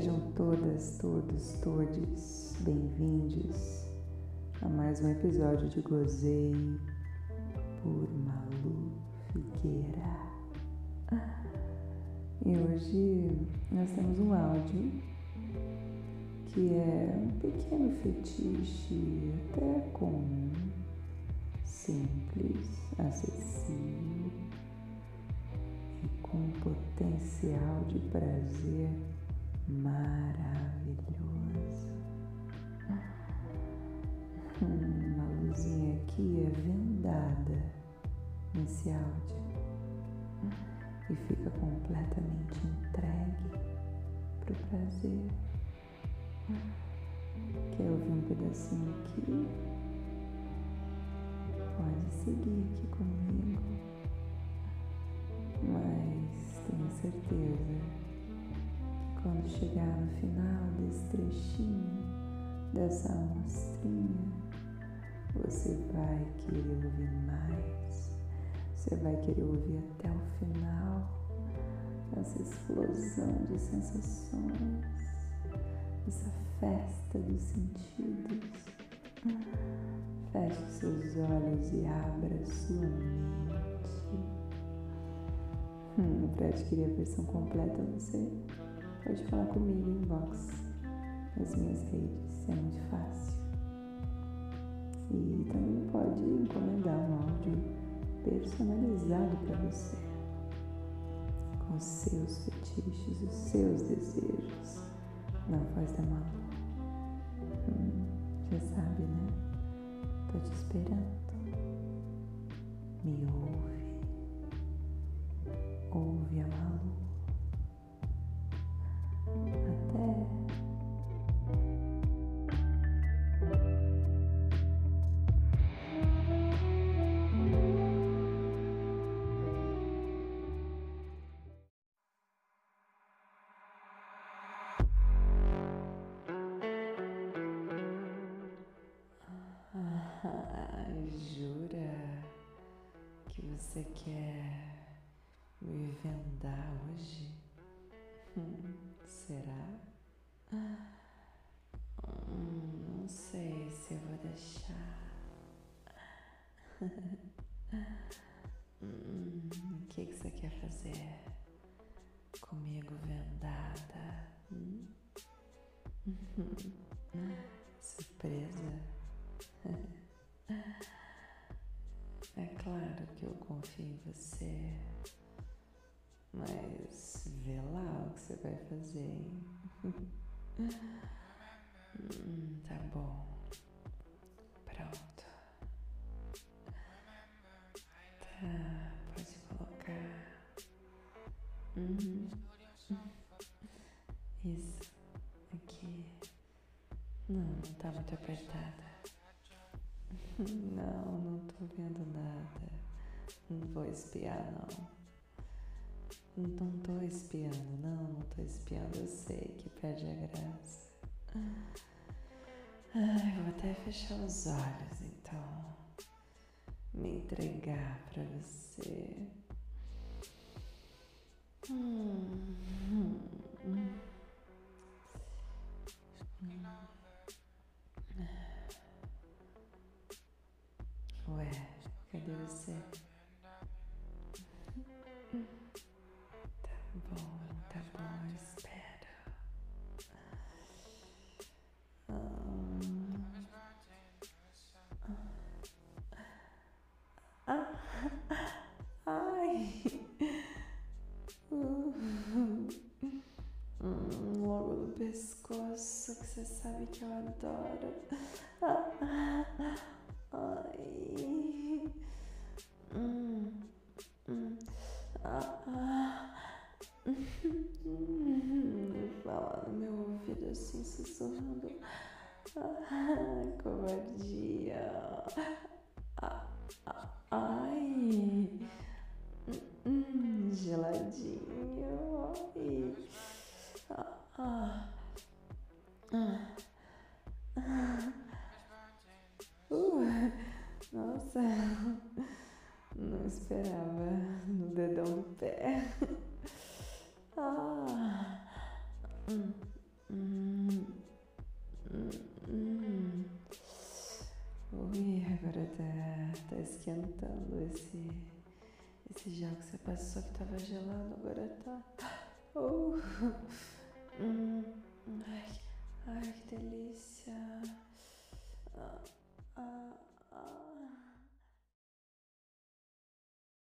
Sejam todas, todos, todes bem-vindos a mais um episódio de Gozei por Malu Figueira. E hoje nós temos um áudio que é um pequeno fetiche até comum, simples, acessível e com potencial de prazer maravilhoso. Hum, uma luzinha aqui é vendada nesse áudio e fica completamente entregue para o prazer. Quer ouvir um pedacinho aqui? Pode seguir aqui comigo, mas tenha certeza quando chegar no final desse trechinho, dessa amostrinha, você vai querer ouvir mais. Você vai querer ouvir até o final essa explosão de sensações, essa festa dos sentidos. Feche seus olhos e abra sua mente. Hum, para adquirir a versão completa, você pode falar comigo em box nas minhas redes, é muito fácil. E também pode encomendar um áudio personalizado para você, com os seus fetiches, os seus desejos, na voz da Malu. Hum, já sabe, né? Tô te esperando. Me ouve. Ouve a Malu. Você quer me vendar hoje? Hum, será? Hum, não sei se eu vou deixar. hum, o que, que você quer fazer comigo vendada? Hum? você, mas vê lá o que você vai fazer, hein? hum, tá bom. Pronto. Tá, pode colocar. Uhum. Isso. Aqui. Não, não tá muito apertada. Não, não tô vendo nada. Não vou espiar, não. Não tô espiando, não, não tô espiando. Eu sei que perde a graça. Ai, vou até fechar os olhos, então. Me entregar pra você. Hum, hum, hum. Você sabe que eu adoro. Ai. Hum. Hum. Ah. Fala no meu ouvido assim, sussurrando. Ah, covardia. Ah, ai. Hum, geladinho. Ai. Ah. Ah. Nossa, não esperava no dedão do pé. Ah. Hum, hum. Hum. Hum. Ui, agora tá, tá esquentando esse, esse gel que você passou, que tava gelado, agora tá. Oh. Hum.